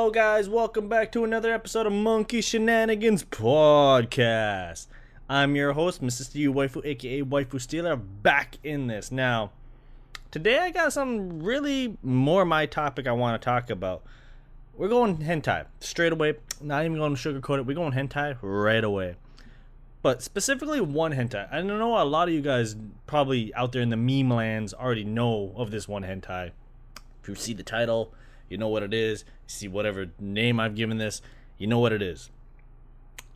Hello, guys. Welcome back to another episode of Monkey Shenanigans Podcast. I'm your host, Mrs. Steve Waifu, aka Waifu Stealer, back in this. Now, today I got some really more my topic I want to talk about. We're going hentai straight away. Not even going to sugarcoat it. We're going hentai right away. But specifically one hentai. I know a lot of you guys probably out there in the meme lands already know of this one hentai. If you see the title, you know what it is. See whatever name I've given this, you know what it is.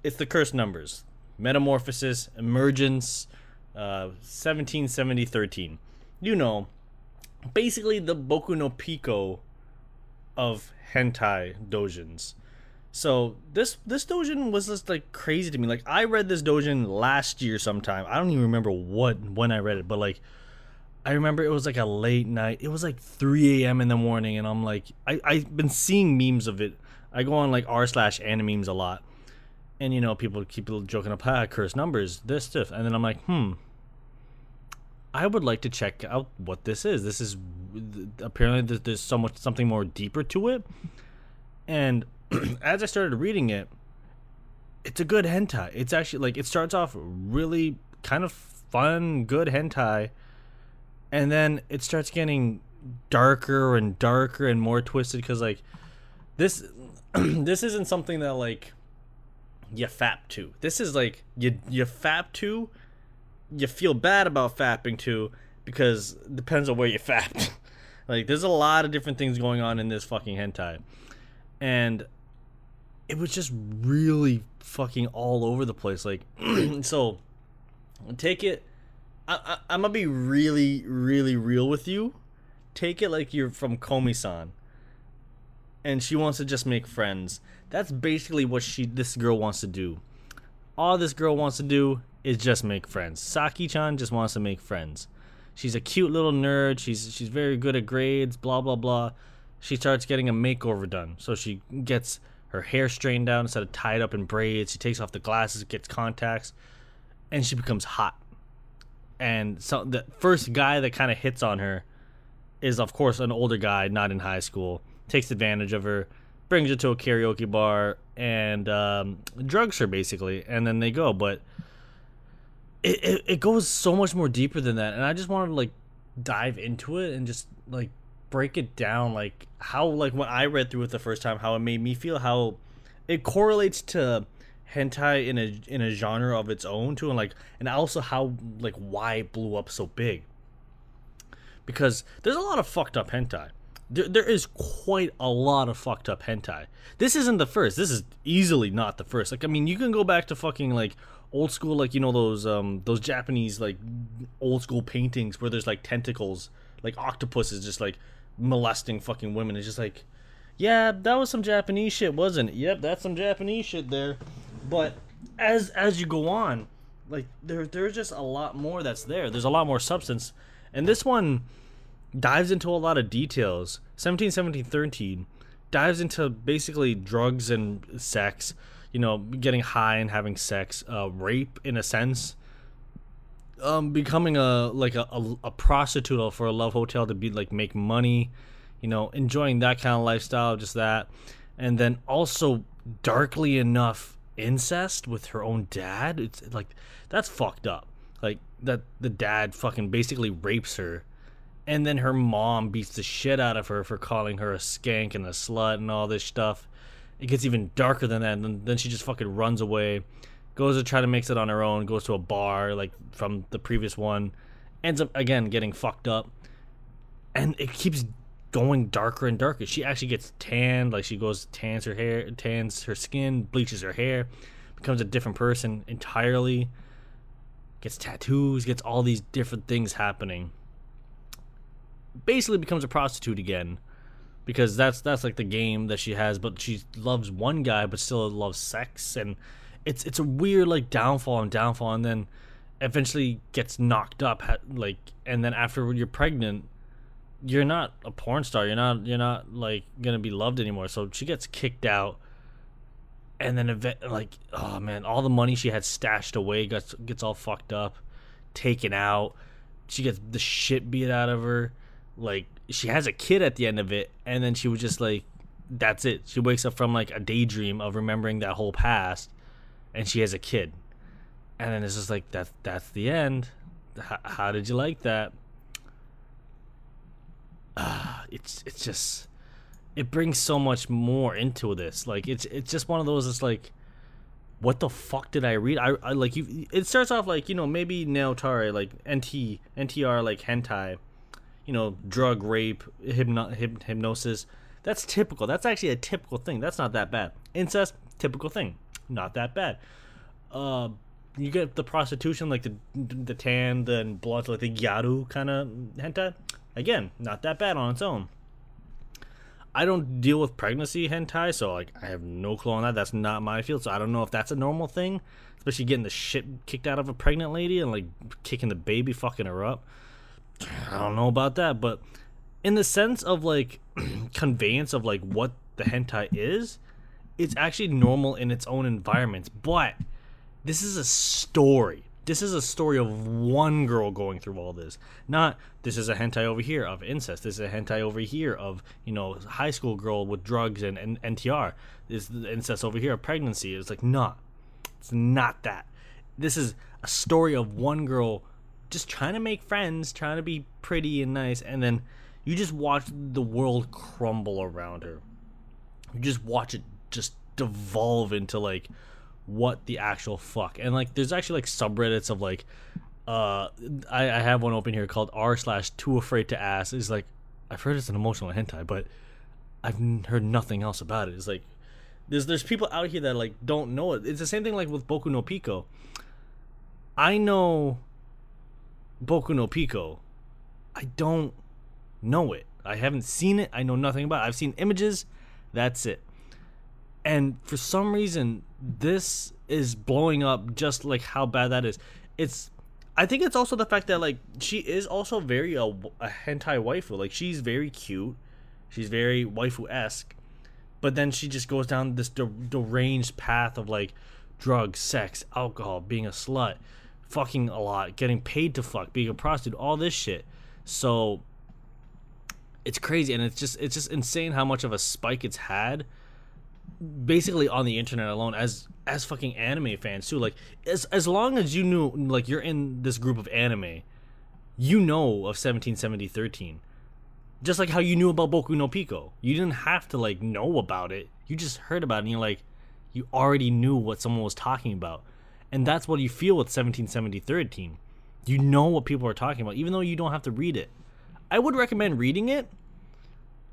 It's the cursed numbers. Metamorphosis, Emergence, uh, 1770 13. You know, basically the Boku no Pico of hentai dojins. So this this dojin was just like crazy to me. Like I read this dojin last year sometime. I don't even remember what when I read it, but like I remember it was like a late night. It was like 3 a.m. in the morning, and I'm like, I I've been seeing memes of it. I go on like r slash animemes a lot, and you know people keep joking up, ah, curse numbers, this stuff, and then I'm like, hmm. I would like to check out what this is. This is apparently there's so much something more deeper to it, and as I started reading it, it's a good hentai. It's actually like it starts off really kind of fun, good hentai, and then it starts getting darker and darker and more twisted because like this this isn't something that like you fap to. This is like you you fap to, you feel bad about fapping to because depends on where you fapped. like there's a lot of different things going on in this fucking hentai. And it was just really fucking all over the place. Like, so take it. I, I, am gonna be really, really real with you. Take it like you're from Komi-san, and she wants to just make friends. That's basically what she, this girl, wants to do. All this girl wants to do is just make friends. Saki-chan just wants to make friends. She's a cute little nerd. She's she's very good at grades. Blah blah blah. She starts getting a makeover done, so she gets her hair straightened out instead of tied up in braids. She takes off the glasses, gets contacts, and she becomes hot. And so the first guy that kind of hits on her is, of course, an older guy, not in high school. Takes advantage of her, brings her to a karaoke bar, and um, drugs her basically. And then they go. But it, it, it goes so much more deeper than that. And I just wanted to like dive into it and just like break it down like how like when I read through it the first time how it made me feel how it correlates to hentai in a in a genre of its own too and like and also how like why it blew up so big because there's a lot of fucked up hentai there, there is quite a lot of fucked up hentai this isn't the first this is easily not the first like i mean you can go back to fucking like old school like you know those um those japanese like old school paintings where there's like tentacles like octopuses just like molesting fucking women. It's just like, yeah, that was some Japanese shit, wasn't it? Yep, that's some Japanese shit there. But as as you go on, like there there's just a lot more that's there. There's a lot more substance, and this one dives into a lot of details. 17, 17, 13 dives into basically drugs and sex. You know, getting high and having sex, uh, rape in a sense um becoming a like a, a, a prostitute for a love hotel to be like make money you know enjoying that kind of lifestyle just that and then also darkly enough incest with her own dad it's like that's fucked up. Like that the dad fucking basically rapes her and then her mom beats the shit out of her for calling her a skank and a slut and all this stuff. It gets even darker than that and then she just fucking runs away goes to try to mix it on her own, goes to a bar like from the previous one, ends up again getting fucked up, and it keeps going darker and darker. She actually gets tanned, like she goes tans her hair, tans her skin, bleaches her hair, becomes a different person entirely. Gets tattoos, gets all these different things happening. Basically becomes a prostitute again because that's that's like the game that she has but she loves one guy but still loves sex and it's it's a weird like downfall and downfall and then eventually gets knocked up like and then after you're pregnant you're not a porn star. You're not you're not like gonna be loved anymore. So she gets kicked out. And then event like oh man all the money she had stashed away gets gets all fucked up taken out. She gets the shit beat out of her. Like she has a kid at the end of it. And then she was just like that's it. She wakes up from like a daydream of remembering that whole past, and she has a kid, and then it's just like that's that's the end. H- how did you like that? Uh, it's it's just it brings so much more into this. Like it's it's just one of those. It's like, what the fuck did I read? I, I like you. It starts off like you know maybe Netorare like NT NTR like hentai, you know drug rape hypno, hyp, hypnosis. That's typical. That's actually a typical thing. That's not that bad. Incest typical thing. Not that bad. Uh, you get the prostitution like the the tan, the blood like the gyaru kind of hentai. Again, not that bad on its own. I don't deal with pregnancy hentai, so like I have no clue on that. That's not my field, so I don't know if that's a normal thing. Especially getting the shit kicked out of a pregnant lady and like kicking the baby, fucking her up. I don't know about that, but in the sense of like conveyance of like what the hentai is, it's actually normal in its own environments. But this is a story. This is a story of one girl going through all this. Not this is a hentai over here of incest. This is a hentai over here of you know high school girl with drugs and, and NTR. This is incest over here of pregnancy. It's like not. It's not that. This is a story of one girl just trying to make friends, trying to be pretty and nice, and then you just watch the world crumble around her. You just watch it just devolve into like what the actual fuck. And like, there's actually like subreddits of like, uh, I, I have one open here called r slash too afraid to ask. Is like, I've heard it's an emotional hentai, but I've heard nothing else about it. It's like, there's there's people out here that like don't know it. It's the same thing like with Boku no Pico. I know Boku no Pico. I don't know it. I haven't seen it. I know nothing about it. I've seen images. That's it. And for some reason, this is blowing up just like how bad that is. It's I think it's also the fact that like she is also very uh, a, a hentai waifu. Like she's very cute. She's very waifu esque. But then she just goes down this de- deranged path of like drugs, sex, alcohol, being a slut, fucking a lot, getting paid to fuck, being a prostitute, all this shit. So it's crazy and it's just it's just insane how much of a spike it's had basically on the internet alone as as fucking anime fans too. Like as as long as you knew like you're in this group of anime you know of 1770 13 just like how you knew about Boku no Pico. You didn't have to like know about it. You just heard about it and you're like you already knew what someone was talking about. And that's what you feel with 1770 13 you know what people are talking about even though you don't have to read it. I would recommend reading it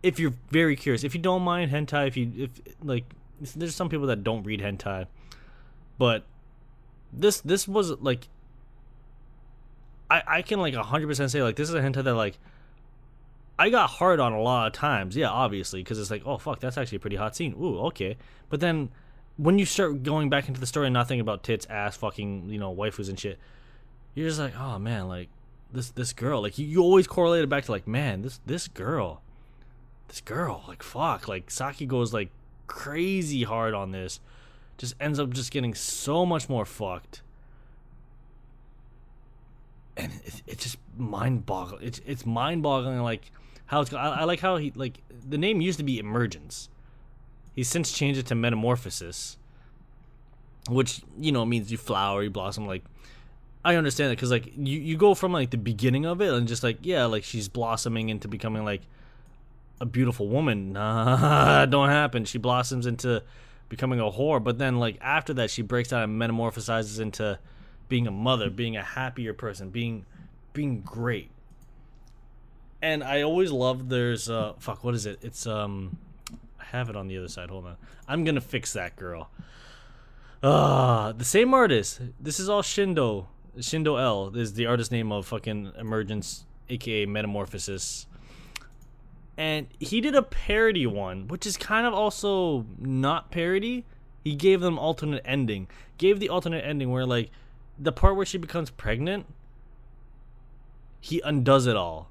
if you're very curious. If you don't mind hentai, if you if like, there's some people that don't read hentai, but this this was like, I I can like hundred percent say like this is a hentai that like. I got hard on a lot of times, yeah, obviously, because it's like, oh fuck, that's actually a pretty hot scene. Ooh, okay. But then, when you start going back into the story and not thinking about tits, ass, fucking, you know, waifus and shit, you're just like, oh man, like this this girl like you, you always correlate it back to like man this this girl this girl like fuck like saki goes like crazy hard on this just ends up just getting so much more fucked. And it's, just mind boggling it's, it's mind boggling like how it's I, I like how he like the name used to be emergence. He's since changed it to metamorphosis which you know means you flower you blossom like I understand that because like you, you go from like the beginning of it and just like yeah like she's blossoming into becoming like a beautiful woman. Nah, don't happen. She blossoms into becoming a whore, but then like after that she breaks down and metamorphosizes into being a mother, being a happier person, being being great. And I always love there's uh fuck what is it? It's um I have it on the other side. Hold on. I'm gonna fix that girl. Uh, the same artist. This is all Shindo Shindo L is the artist name of fucking Emergence, aka Metamorphosis. And he did a parody one, which is kind of also not parody. He gave them alternate ending. Gave the alternate ending where like the part where she becomes pregnant, he undoes it all.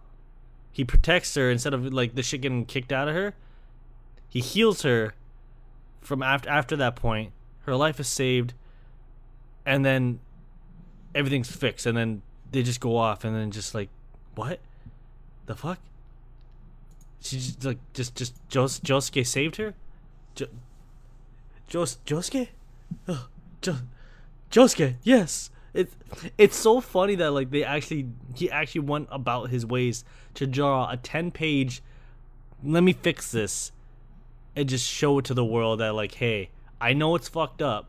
He protects her instead of like the shit getting kicked out of her. He heals her from after after that point. Her life is saved. And then everything's fixed and then they just go off and then just like what the fuck She just like just just Jos- Josuke saved her. Jo- Jos Josuke, oh, jo- Josuke, yes. It's it's so funny that like they actually he actually went about his ways to draw a ten page. Let me fix this, and just show it to the world that like, hey, I know it's fucked up,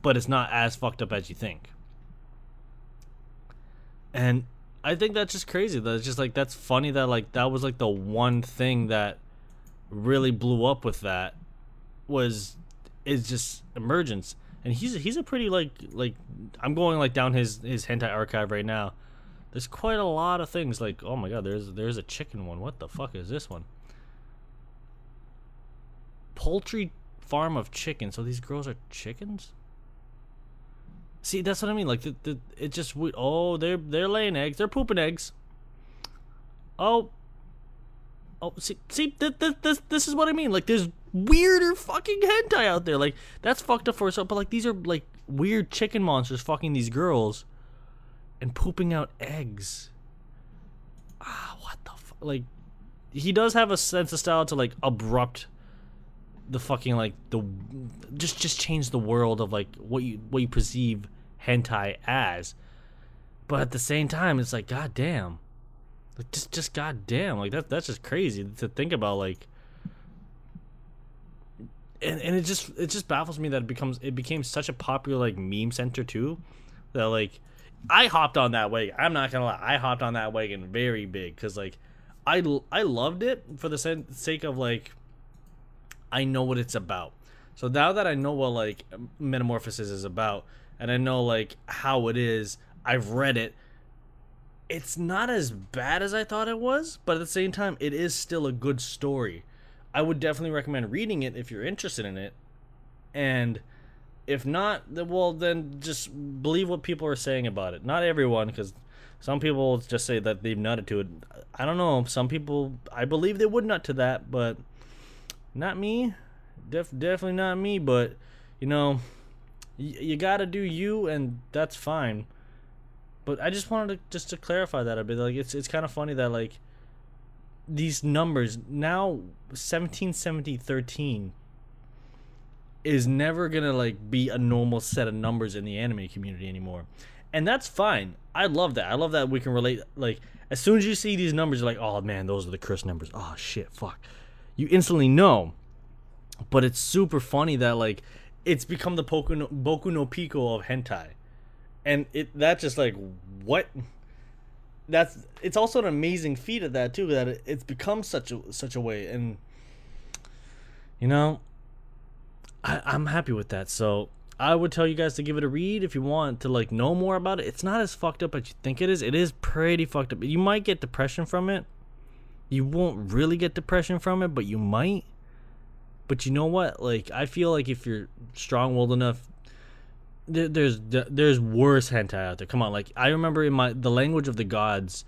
but it's not as fucked up as you think. And I think that's just crazy. That's just like that's funny that like that was like the one thing that really blew up with that was is just emergence. And he's he's a pretty like like I'm going like down his his hentai archive right now. There's quite a lot of things like oh my god, there's there's a chicken one. What the fuck is this one? Poultry farm of chickens. So these girls are chickens? See, that's what I mean. Like, the, the, it just we, oh, they're they're laying eggs. They're pooping eggs. Oh, oh, see, see, th- th- this this is what I mean. Like, there's weirder fucking hentai out there. Like, that's fucked up for us. But like, these are like weird chicken monsters fucking these girls, and pooping out eggs. Ah, what the fuck? Like, he does have a sense of style to like abrupt the fucking like the just just change the world of like what you what you perceive hentai as. But at the same time it's like god damn like just just god damn like that that's just crazy to think about like and, and it just it just baffles me that it becomes it became such a popular like meme center too that like i hopped on that wagon. I'm not gonna lie. I hopped on that wagon very big because like i i loved it for the sake of like I know what it's about. So now that I know what like Metamorphosis is about, and I know like how it is, I've read it. It's not as bad as I thought it was, but at the same time, it is still a good story. I would definitely recommend reading it if you're interested in it. And if not, well, then just believe what people are saying about it. Not everyone, because some people just say that they've nutted to it. I don't know. Some people, I believe they would nut to that, but not me. Def, definitely not me, but you know, you got to do you and that's fine. But I just wanted to just to clarify that a bit. Like it's it's kind of funny that like these numbers now 1770 13 is never going to like be a normal set of numbers in the anime community anymore. And that's fine. I love that. I love that we can relate like as soon as you see these numbers you're like, "Oh man, those are the cursed numbers." Oh shit, fuck you instantly know. But it's super funny that like it's become the Boku no, Boku no Pico of hentai, and it that just like what. That's it's also an amazing feat of that too that it, it's become such a such a way and you know I, I'm happy with that so I would tell you guys to give it a read if you want to like know more about it. It's not as fucked up as you think it is. It is pretty fucked up. You might get depression from it, you won't really get depression from it, but you might. But you know what? Like I feel like if you're strong-willed enough, there, there's there's worse hentai out there. Come on, like I remember in my the language of the gods,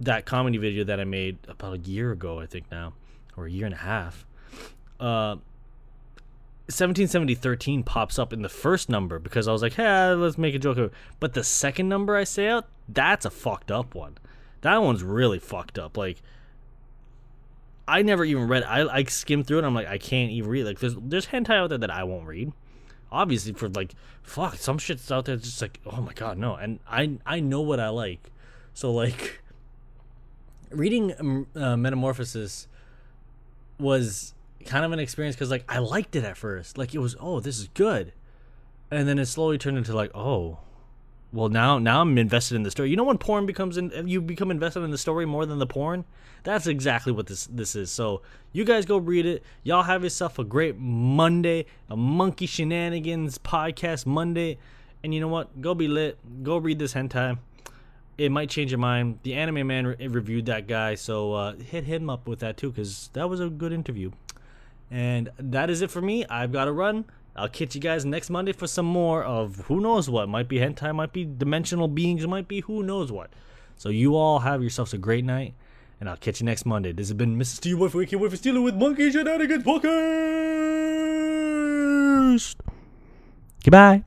that comedy video that I made about a year ago, I think now, or a year and a half. Uh, 1770 13 pops up in the first number because I was like, hey, let's make a joke. Of. But the second number I say out, that's a fucked up one. That one's really fucked up. Like I never even read. I I skimmed through it. I'm like, I can't even read. Like, there's there's hentai out there that I won't read. Obviously, for like, fuck, some shit's out there just like, oh my god, no. And I I know what I like, so like, reading um, uh, Metamorphosis was kind of an experience because like I liked it at first. Like it was, oh, this is good, and then it slowly turned into like, oh, well now now i'm invested in the story. You know when porn becomes in you become invested in the story more than the porn? That's exactly what this this is. So you guys go read it. Y'all have yourself a great monday a monkey shenanigans podcast monday. And you know what? Go be lit. Go read this hentai. It might change your mind. The anime man re- reviewed that guy. So uh, hit him up with that too because that was a good interview. And that is it for me. I've got to run I'll catch you guys next Monday for some more of who knows what. Might be hentai, might be dimensional beings, might be who knows what. So you all have yourselves a great night, and I'll catch you next Monday. This has been Mr. Steve Wife Wiki Wife Stealing with Monkey Shenanigans Podcast. Goodbye.